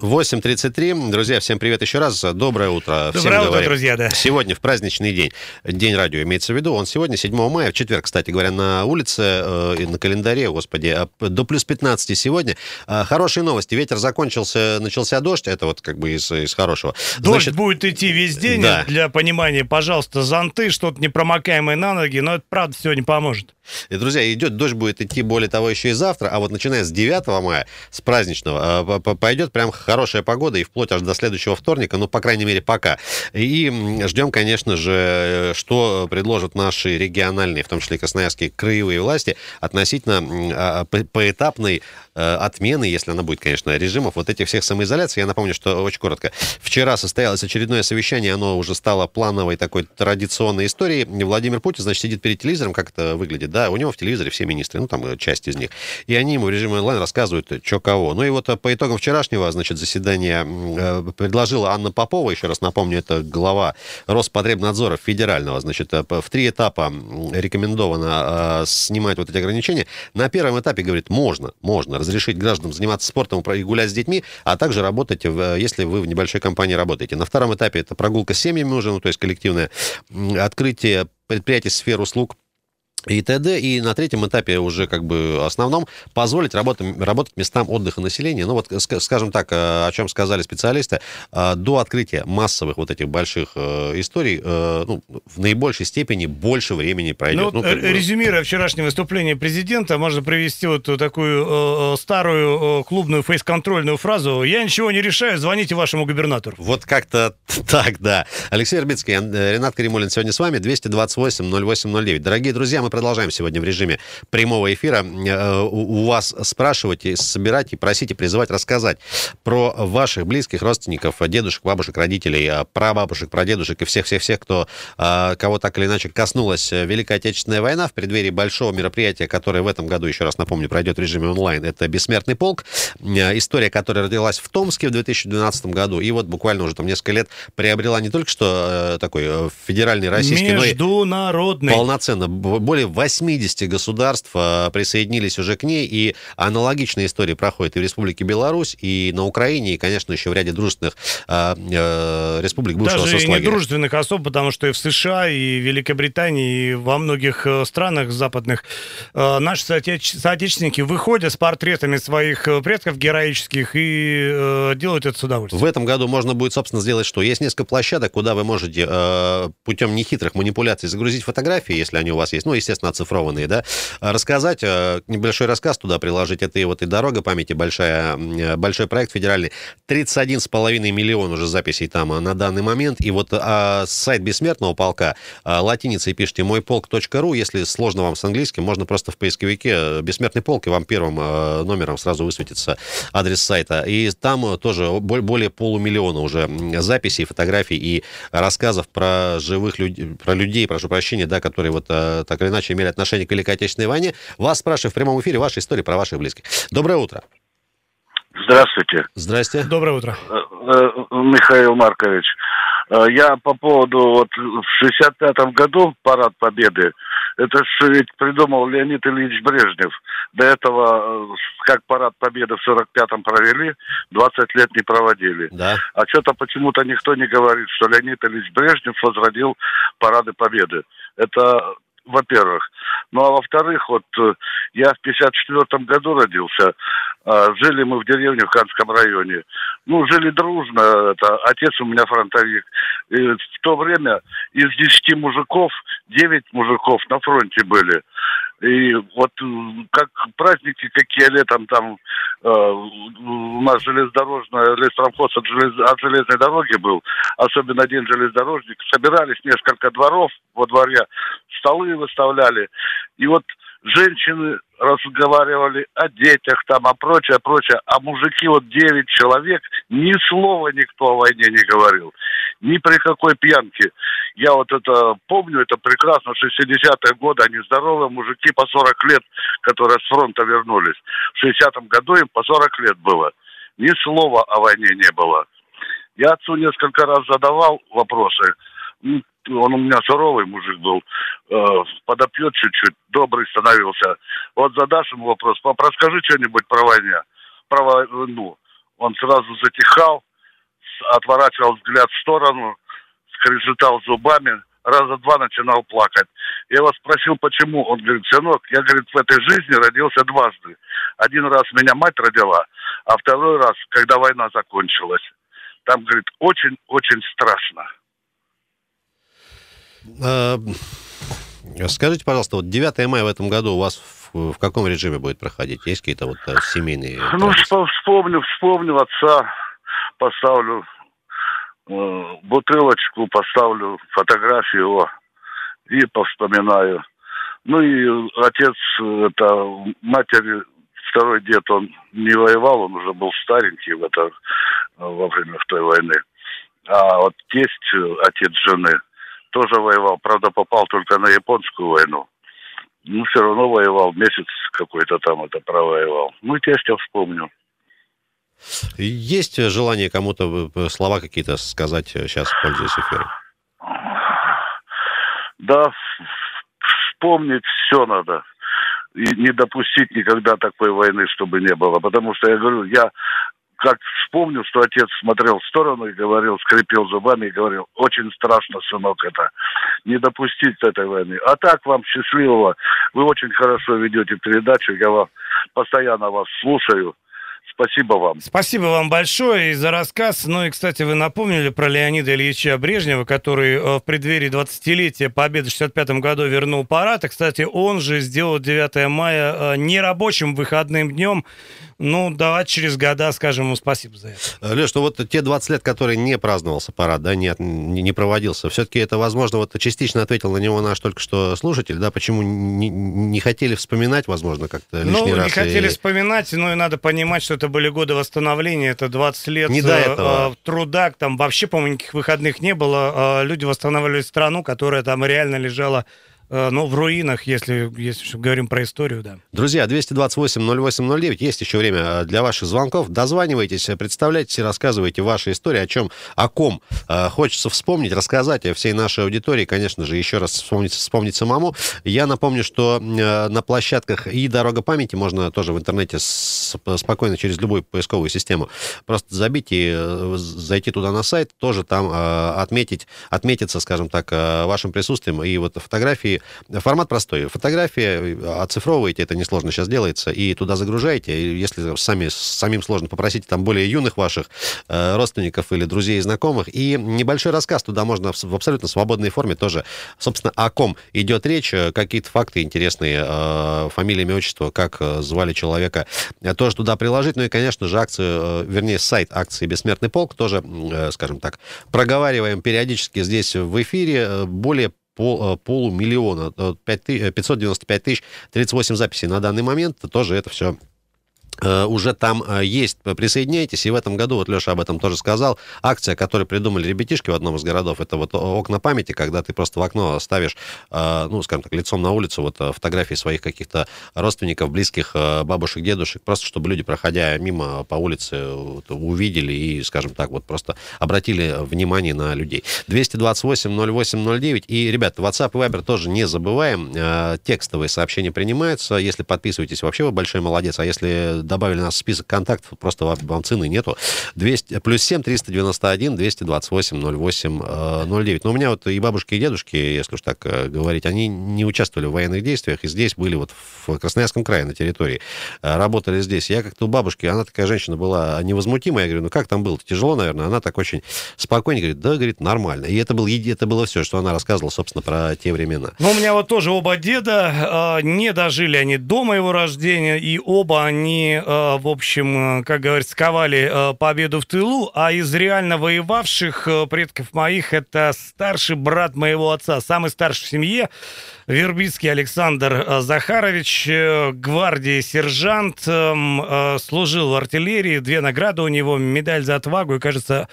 8.33. Друзья, всем привет еще раз. Доброе утро. Доброе всем утро, друзья, да. Сегодня в праздничный день, День радио имеется в виду, он сегодня, 7 мая, в четверг, кстати говоря, на улице э, и на календаре, господи, а, до плюс 15 сегодня. А, Хорошие новости. Ветер закончился, начался дождь, это вот как бы из, из хорошего. Дождь Значит, будет идти весь день. Да. Для понимания, пожалуйста, зонты, что-то непромокаемое на ноги, но это правда не поможет. И, друзья, идет дождь будет идти, более того, еще и завтра, а вот начиная с 9 мая, с праздничного, э, пойдет прям хорошая погода и вплоть аж до следующего вторника, ну, по крайней мере, пока. И ждем, конечно же, э, что предложат наши региональные, в том числе красноярские краевые власти относительно а, по- поэтапной э, отмены, если она будет, конечно, режимов вот этих всех самоизоляций. Я напомню, что очень коротко. Вчера состоялось очередное совещание, оно уже стало плановой такой традиционной историей. Владимир Путин, значит, сидит перед телевизором, как это выглядит, да, у него в телевизоре все министры, ну, там э, часть из них. И они ему в режиме онлайн рассказывают, что кого. Ну и вот э, по итогам вчерашнего, значит, заседания э, предложила Анна Попова, еще раз напомню, это глава Роспотребнадзора федерального, значит, э, в три этапа рекомендовано э, снимать вот эти ограничения. На первом этапе, говорит, можно, можно разрешить гражданам заниматься спортом и гулять с детьми, а также работать, в- если вы в небольшой компании работаете. На втором этапе это прогулка с семьями уже, ну, то есть коллективное открытие предприятий сфер услуг и т.д. И на третьем этапе уже как бы основном позволить работать, работать местам отдыха населения. Ну вот, ска- скажем так, э, о чем сказали специалисты, э, до открытия массовых вот этих больших э, историй, ну, в наибольшей степени больше времени пройдет. Ну, вот, как резюмируя вчерашнее выступление президента, можно привести вот такую э, старую э, клубную фейс-контрольную фразу «Я ничего не решаю, звоните вашему губернатору». Вот как-то так, да. Алексей Рбицкий, э, Ренат Каримулин сегодня с вами. 228-08-09. Дорогие друзья, мы продолжаем сегодня в режиме прямого эфира э, у вас спрашивать, и собирать, и просить, и призывать рассказать про ваших близких родственников, дедушек, бабушек, родителей, э, прабабушек, прадедушек и всех-всех-всех, кто, э, кого так или иначе коснулась Великая Отечественная война в преддверии большого мероприятия, которое в этом году, еще раз напомню, пройдет в режиме онлайн. Это «Бессмертный полк». История, которая родилась в Томске в 2012 году, и вот буквально уже там несколько лет приобрела не только что такой федеральный российский, но и полноценно. Более 80 государств э, присоединились уже к ней, и аналогичная история проходит и в Республике Беларусь, и на Украине, и, конечно, еще в ряде дружественных э, э, республик бывшего Даже и соцлагеря. недружественных особ, потому что и в США, и в Великобритании, и во многих э, странах западных э, наши соотеч- соотечественники выходят с портретами своих предков героических и делают это с удовольствием. В этом году можно будет, собственно, сделать что? Есть несколько площадок, куда вы можете путем нехитрых манипуляций загрузить фотографии, если они у вас есть, ну, естественно, оцифрованные, да, э, рассказать, э, небольшой рассказ туда приложить, это и вот и «Дорога памяти», большая, большой проект федеральный, 31,5 миллион уже записей там э, на данный момент, и вот э, сайт Бессмертного полка, э, латиницей пишите мой полк.ру, если сложно вам с английским, можно просто в поисковике э, Бессмертный полк, и вам первым э, номером сразу высветится адрес сайта. И там тоже бол- более полумиллиона уже записей, фотографий и рассказов про живых людей, про людей, прошу прощения, да, которые вот так или иначе имели отношение к Великой Отечественной войне. Вас спрашиваю в прямом эфире ваши истории про ваших близких. Доброе утро. Здравствуйте, Здрасте. Доброе утро. Э, э, Михаил Маркович. Э, Я по поводу вот в 65-м году парад Победы, это ж ведь придумал Леонид Ильич Брежнев. До этого, как парад Победы в 45-м провели, 20 лет не проводили. Да. А что-то почему-то никто не говорит, что Леонид Ильич Брежнев возродил парады Победы. Это во-первых. Ну а во-вторых, вот э, я в 54 году родился, а, жили мы в деревне в Канском районе. Ну, жили дружно, это, отец у меня фронтовик. И в то время из 10 мужиков 9 мужиков на фронте были. И вот э, как праздники какие летом там э, у нас железнодорожная леспромхоз от, желез- от железной дороги был, особенно один железнодорожник, собирались несколько дворов во дворе, столы выставляли, и вот женщины разговаривали о детях там, о прочее, прочее, а мужики вот 9 человек, ни слова никто о войне не говорил, ни при какой пьянке. Я вот это помню, это прекрасно, 60-е годы, они здоровые мужики по 40 лет, которые с фронта вернулись. В 60-м году им по 40 лет было. Ни слова о войне не было. Я отцу несколько раз задавал вопросы, он у меня суровый мужик был, э, подопьет чуть-чуть, добрый становился. Вот задашь ему вопрос, пап, расскажи что-нибудь про войну, про войну. Он сразу затихал, отворачивал взгляд в сторону, скрежетал зубами, раза два начинал плакать. Я его спросил, почему. Он говорит, сынок, я, говорит, в этой жизни родился дважды. Один раз меня мать родила, а второй раз, когда война закончилась. Там, говорит, очень-очень страшно. А, скажите, пожалуйста, вот 9 мая в этом году у вас в, в каком режиме будет проходить? Есть какие-то вот э, семейные... Ну, вспомню, вспомню отца, поставлю э, бутылочку, поставлю фотографию его и повспоминаю. Ну и отец, это матери, второй дед, он не воевал, он уже был старенький в это, во время той войны. А вот тесть, отец жены, тоже воевал, правда, попал только на японскую войну. Ну, все равно воевал, месяц какой-то там это провоевал. Ну, тестя вспомню. Есть желание кому-то слова какие-то сказать сейчас, пользуясь эфиром? Да, вспомнить все надо. И не допустить никогда такой войны, чтобы не было. Потому что я говорю, я как вспомню, что отец смотрел в сторону и говорил, скрипел зубами и говорил, очень страшно, сынок, это не допустить этой войны. А так вам счастливого. Вы очень хорошо ведете передачу, я вам постоянно вас слушаю. Спасибо вам. Спасибо вам большое за рассказ. Ну и, кстати, вы напомнили про Леонида Ильича Брежнева, который э, в преддверии 20-летия Победы в 65 году вернул парад. И, кстати, он же сделал 9 мая э, нерабочим выходным днем. Ну, давайте через года скажем ему спасибо за это. Э, Леш, ну вот те 20 лет, которые не праздновался парад, да, нет, не проводился, все-таки это, возможно, вот частично ответил на него наш только что слушатель, да, почему не, не хотели вспоминать, возможно, как-то лишний ну, раз. не хотели и... вспоминать, но и надо понимать, что это были годы восстановления, это 20 лет не до этого. Э, труда, там вообще, по-моему, никаких выходных не было, э, люди восстанавливали страну, которая там реально лежала Э, ну, в руинах, если, если говорим про историю, да. Друзья, 228-08-09, есть еще время э, для ваших звонков. Дозванивайтесь, представляйте, рассказывайте ваши истории, о чем, о ком э, хочется вспомнить, рассказать о всей нашей аудитории, конечно же, еще раз вспомнить, вспомнить самому. Я напомню, что на площадках и «Дорога памяти» можно тоже в интернете спокойно через любую поисковую систему просто забить и зайти туда на сайт, тоже там отметить, отметиться, скажем так, вашим присутствием и вот фотографии формат простой. Фотография, оцифровываете, это несложно сейчас делается, и туда загружаете. Если сами, самим сложно, попросите там более юных ваших э, родственников или друзей и знакомых. И небольшой рассказ туда можно в, абсолютно свободной форме тоже. Собственно, о ком идет речь, э, какие-то факты интересные, э, фамилия, имя, отчество, как э, звали человека, тоже туда приложить. Ну и, конечно же, акцию, вернее, сайт акции «Бессмертный полк» тоже, скажем так, проговариваем периодически здесь в эфире. Более пол, э, полумиллиона, 595 тысяч 38 записей на данный момент, тоже это все Э, уже там э, есть, присоединяйтесь. И в этом году, вот Леша об этом тоже сказал, акция, которую придумали ребятишки в одном из городов, это вот окна памяти, когда ты просто в окно ставишь, э, ну, скажем так, лицом на улицу вот фотографии своих каких-то родственников, близких, бабушек, дедушек, просто чтобы люди, проходя мимо по улице, увидели и, скажем так, вот просто обратили внимание на людей. 228-08-09. И, ребят, WhatsApp и Viber тоже не забываем. Текстовые сообщения принимаются. Если подписываетесь, вообще вы большой молодец. А если добавили нас в список контактов, просто вам, цены нету. 200, плюс 7 391 228 08 09. Но у меня вот и бабушки, и дедушки, если уж так э, говорить, они не участвовали в военных действиях, и здесь были вот в Красноярском крае на территории, э, работали здесь. Я как-то у бабушки, она такая женщина была невозмутимая, я говорю, ну как там было? Тяжело, наверное. Она так очень спокойно говорит, да, говорит, нормально. И это, был, это было все, что она рассказывала, собственно, про те времена. Ну, у меня вот тоже оба деда, э, не дожили они до моего рождения, и оба они Э, в общем, э, как говорится, ковали э, победу в тылу, а из реально воевавших предков моих это старший брат моего отца, самый старший в семье, Вербицкий Александр Захарович, гвардии сержант, эм, служил в артиллерии, две награды у него, медаль за отвагу и, кажется,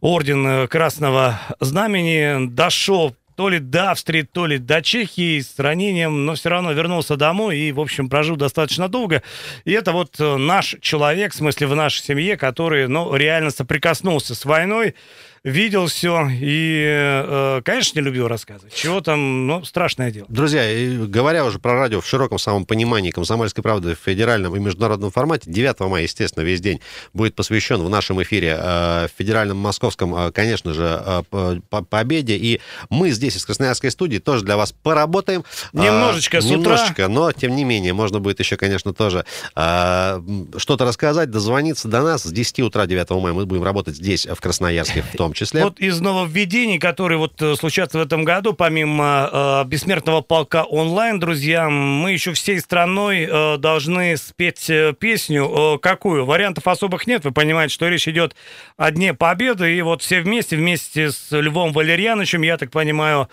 орден Красного Знамени, дошел то ли до Австрии, то ли до Чехии с ранением, но все равно вернулся домой и, в общем, прожил достаточно долго. И это вот э, наш человек, в смысле, в нашей семье, который, ну, реально соприкоснулся с войной. Видел все и, э, конечно, не любил рассказывать. Чего там, ну, страшное дело. Друзья, говоря уже про радио в широком самом понимании «Комсомольской правды» в федеральном и международном формате, 9 мая, естественно, весь день будет посвящен в нашем эфире э, федеральном московском, э, конечно же, победе. И мы здесь из Красноярской студии тоже для вас поработаем. Немножечко с Немножечко, утра. но, тем не менее, можно будет еще, конечно, тоже что-то рассказать, дозвониться до нас. С 10 утра 9 мая мы будем работать здесь, в Красноярске в том числе. Вот из нововведений, которые вот э, случатся в этом году, помимо э, «Бессмертного полка онлайн», друзья, мы еще всей страной э, должны спеть э, песню. Э, какую? Вариантов особых нет. Вы понимаете, что речь идет о Дне Победы. И вот все вместе, вместе с Львом Валерьяновичем, я так понимаю,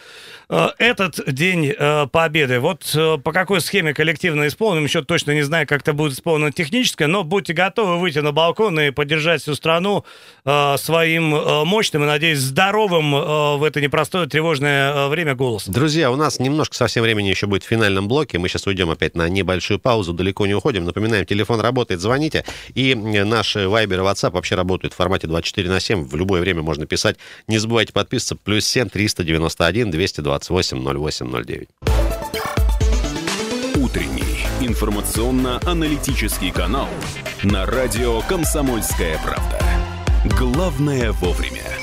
э, этот День э, Победы. Вот э, по какой схеме коллективно исполним, еще точно не знаю, как это будет исполнено техническое, но будьте готовы выйти на балкон и поддержать всю страну э, своим э, мощным и, надеюсь, здоровым э, в это непростое тревожное э, время голосом. Друзья, у нас немножко совсем времени еще будет в финальном блоке. Мы сейчас уйдем опять на небольшую паузу, далеко не уходим. Напоминаем, телефон работает, звоните. И наш Viber и WhatsApp вообще работают в формате 24 на 7. В любое время можно писать. Не забывайте подписываться. Плюс 7 391 228 0809. Утренний информационно-аналитический канал на радио «Комсомольская правда». Главное вовремя.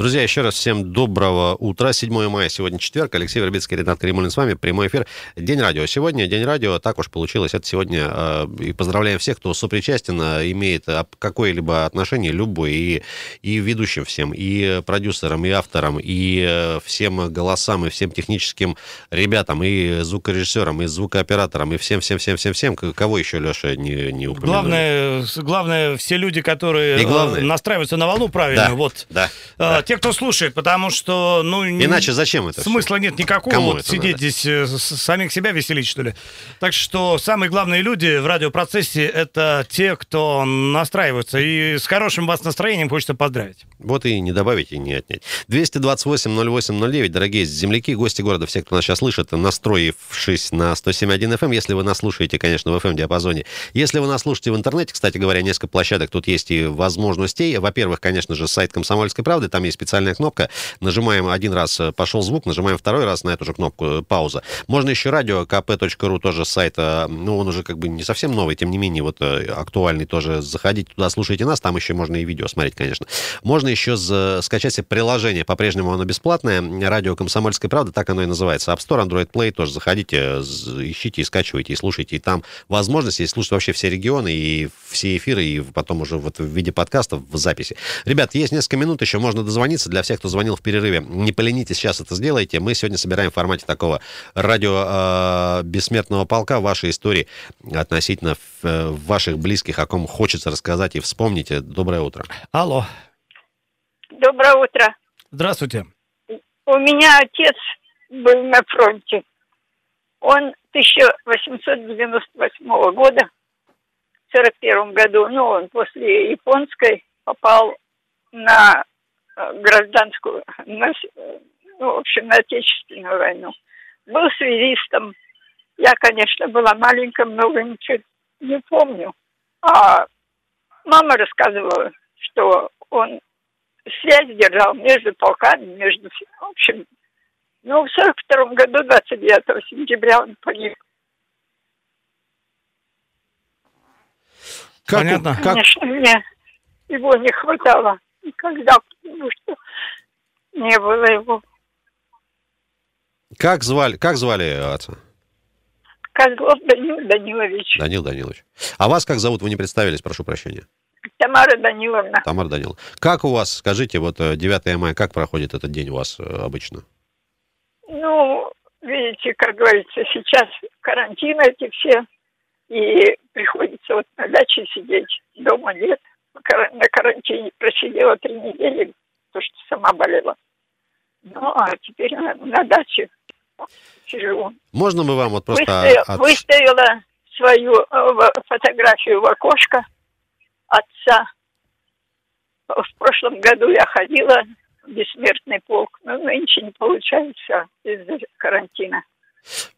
Друзья, еще раз всем доброго утра. 7 мая, сегодня четверг. Алексей Вербицкий, Ренат Кремулин с вами. Прямой эфир. День радио. Сегодня День радио. Так уж получилось. Это сегодня. Э, и поздравляем всех, кто сопричастен, э, имеет какое-либо отношение, любой. И, и ведущим всем, и продюсерам, и авторам, и э, всем голосам, и всем техническим ребятам, и звукорежиссерам, и звукооператорам, и всем-всем-всем-всем-всем. Кого еще, Леша, не, не упомянул? Главное, главное, все люди, которые главное, настраиваются на волну правильно. Да, вот. Да, да те, кто слушает, потому что, ну... Иначе зачем это Смысла все? нет никакого. Кому вот сидеть надо? здесь, э, самих себя веселить, что ли. Так что самые главные люди в радиопроцессе — это те, кто настраиваются. И с хорошим вас настроением хочется поздравить. Вот и не добавить, и не отнять. 228-08-09, дорогие земляки, гости города, все, кто нас сейчас слышит, настроившись на 107.1 FM, если вы нас слушаете, конечно, в FM-диапазоне. Если вы нас слушаете в интернете, кстати говоря, несколько площадок, тут есть и возможностей. Во-первых, конечно же, сайт «Комсомольской правды», там есть специальная кнопка. Нажимаем один раз, э, пошел звук, нажимаем второй раз на эту же кнопку э, пауза. Можно еще радио kp.ru, тоже сайт, э, ну, он уже как бы не совсем новый, тем не менее, вот актуальный тоже. Заходите туда, слушайте нас, там еще можно и видео смотреть, конечно. Можно еще скачать себе приложение, по-прежнему оно бесплатное, радио «Комсомольская правда», так оно и называется. App Store, Android Play, тоже заходите, ищите и скачивайте, и слушайте. И там возможность есть слушать вообще все регионы и все эфиры, и потом уже вот в виде подкастов в записи. Ребят, есть несколько минут еще, можно дозвониться дозвониться. Для всех, кто звонил в перерыве, не поленитесь, сейчас это сделайте. Мы сегодня собираем в формате такого радио э, бессмертного полка ваши истории относительно э, ваших близких, о ком хочется рассказать и вспомнить. Доброе утро. Алло. Доброе утро. Здравствуйте. У меня отец был на фронте. Он 1898 года, в 41 году, ну, он после японской попал на гражданскую, на, ну, в общем, на Отечественную войну. Был связистом. Я, конечно, была маленькая, много ничего не помню. А мама рассказывала, что он связь держал между полками, между... В общем, ну, в 42 году, 29 сентября он погиб. Как, Понятно. Конечно, как... мне его не хватало никогда, потому что не было его. Как звали, как звали отца? Козлов Данил Данилович. Данил Данилович. А вас как зовут? Вы не представились, прошу прощения. Тамара Даниловна. Тамара Даниловна. Как у вас, скажите, вот 9 э, мая, как проходит этот день у вас э, обычно? Ну, видите, как говорится, сейчас карантин эти все, и приходится вот на даче сидеть, дома нет на карантине просидела три недели, потому что сама болела. Ну, а теперь на, на даче сижу. Можно мы вам вот просто... Выставила, от... выставила свою э, фотографию в окошко отца. В прошлом году я ходила в бессмертный полк, но нынче не получается из-за карантина.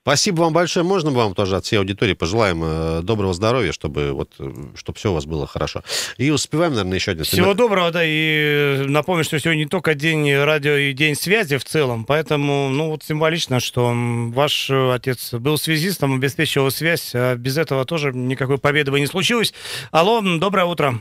Спасибо вам большое. Можно вам тоже от всей аудитории пожелаем э, доброго здоровья, чтобы вот, э, чтобы все у вас было хорошо. И успеваем, наверное, еще один. Всего доброго, да, и напомню, что сегодня не только день радио и день связи в целом, поэтому, ну, вот символично, что ваш отец был связистом, обеспечивал связь, а без этого тоже никакой победы бы не случилось. Алло, доброе утро.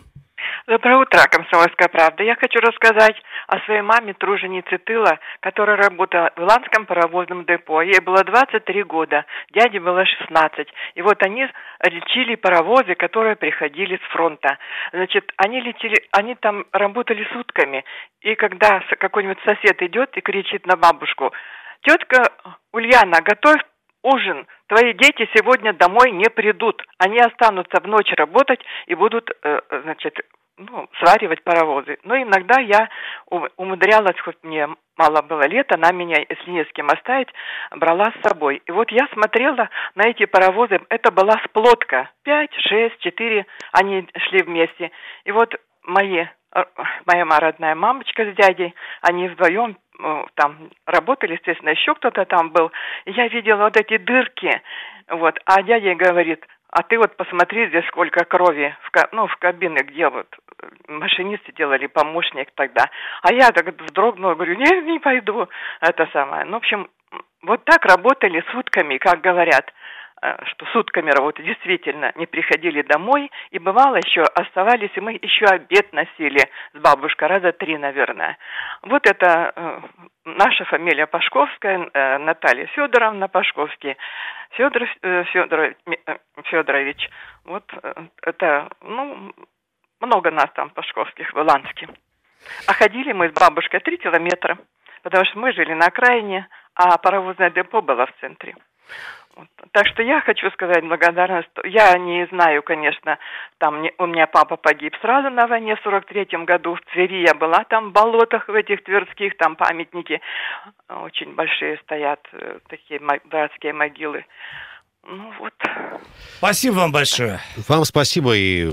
Доброе утро, «Комсомольская правда». Я хочу рассказать о своей маме, труженице тыла, которая работала в Иландском паровозном депо. Ей было 23 года, дяде было 16. И вот они лечили паровозы, которые приходили с фронта. Значит, они летели, они там работали сутками. И когда какой-нибудь сосед идет и кричит на бабушку, «Тетка Ульяна, готовь ужин. Твои дети сегодня домой не придут. Они останутся в ночь работать и будут, э, значит, ну, сваривать паровозы. Но иногда я умудрялась, хоть мне мало было лет, она меня, если не с кем оставить, брала с собой. И вот я смотрела на эти паровозы, это была сплотка, пять, шесть, четыре, они шли вместе. И вот мои, э, моя родная мамочка с дядей, они вдвоем э, там работали, естественно, еще кто-то там был. Я видела вот эти дырки, вот, а дядя говорит, а ты вот посмотри, здесь сколько крови, в, ну, в кабине, где вот машинисты делали, помощник тогда. А я так вздрогнула, говорю, не, не пойду, это самое. Ну, в общем, вот так работали сутками, как говорят. Э, что сутками работали, действительно, не приходили домой, и бывало еще оставались, и мы еще обед носили с бабушкой, раза три, наверное. Вот это э, наша фамилия Пашковская, э, Наталья Федоровна Пашковский, Федор э, Федорович, э, Федорович. Вот это, ну, много нас там Пашковских в Иланске. А ходили мы с бабушкой три километра, потому что мы жили на окраине, а паровозное депо было в центре. Так что я хочу сказать благодарность. Я не знаю, конечно, там не, у меня папа погиб сразу на войне в 43-м году. В Твери я была там в болотах в этих тверских, там памятники очень большие стоят, э, такие братские могилы. Ну вот. Спасибо вам большое. Вам спасибо и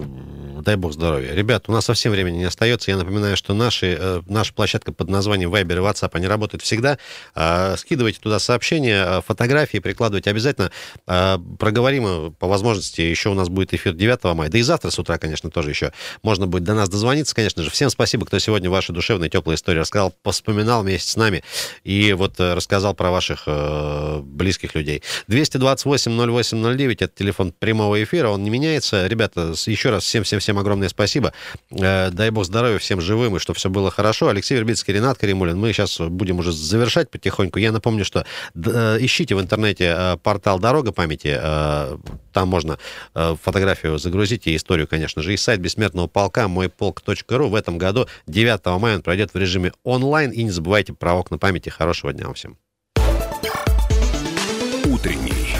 дай бог здоровья. Ребят, у нас совсем времени не остается. Я напоминаю, что наши, э, наша площадка под названием Viber и WhatsApp, они работают всегда. Э, скидывайте туда сообщения, э, фотографии, прикладывайте обязательно. Э, проговорим по возможности. Еще у нас будет эфир 9 мая. Да и завтра с утра, конечно, тоже еще можно будет до нас дозвониться, конечно же. Всем спасибо, кто сегодня ваши душевные, теплые истории рассказал, поспоминал вместе с нами и вот э, рассказал про ваших э, близких людей. 228 0809 это телефон прямого эфира, он не меняется. Ребята, еще раз всем-всем огромное спасибо. Э, дай бог здоровья всем живым, и чтобы все было хорошо. Алексей Вербицкий, Ренат Каримулин. Мы сейчас будем уже завершать потихоньку. Я напомню, что э, ищите в интернете э, портал «Дорога памяти». Там можно фотографию загрузить и историю, конечно же. И сайт Бессмертного полка мойполк.ру. В этом году 9 мая он пройдет в режиме онлайн. И не забывайте про окна памяти. Хорошего дня вам всем. Утренний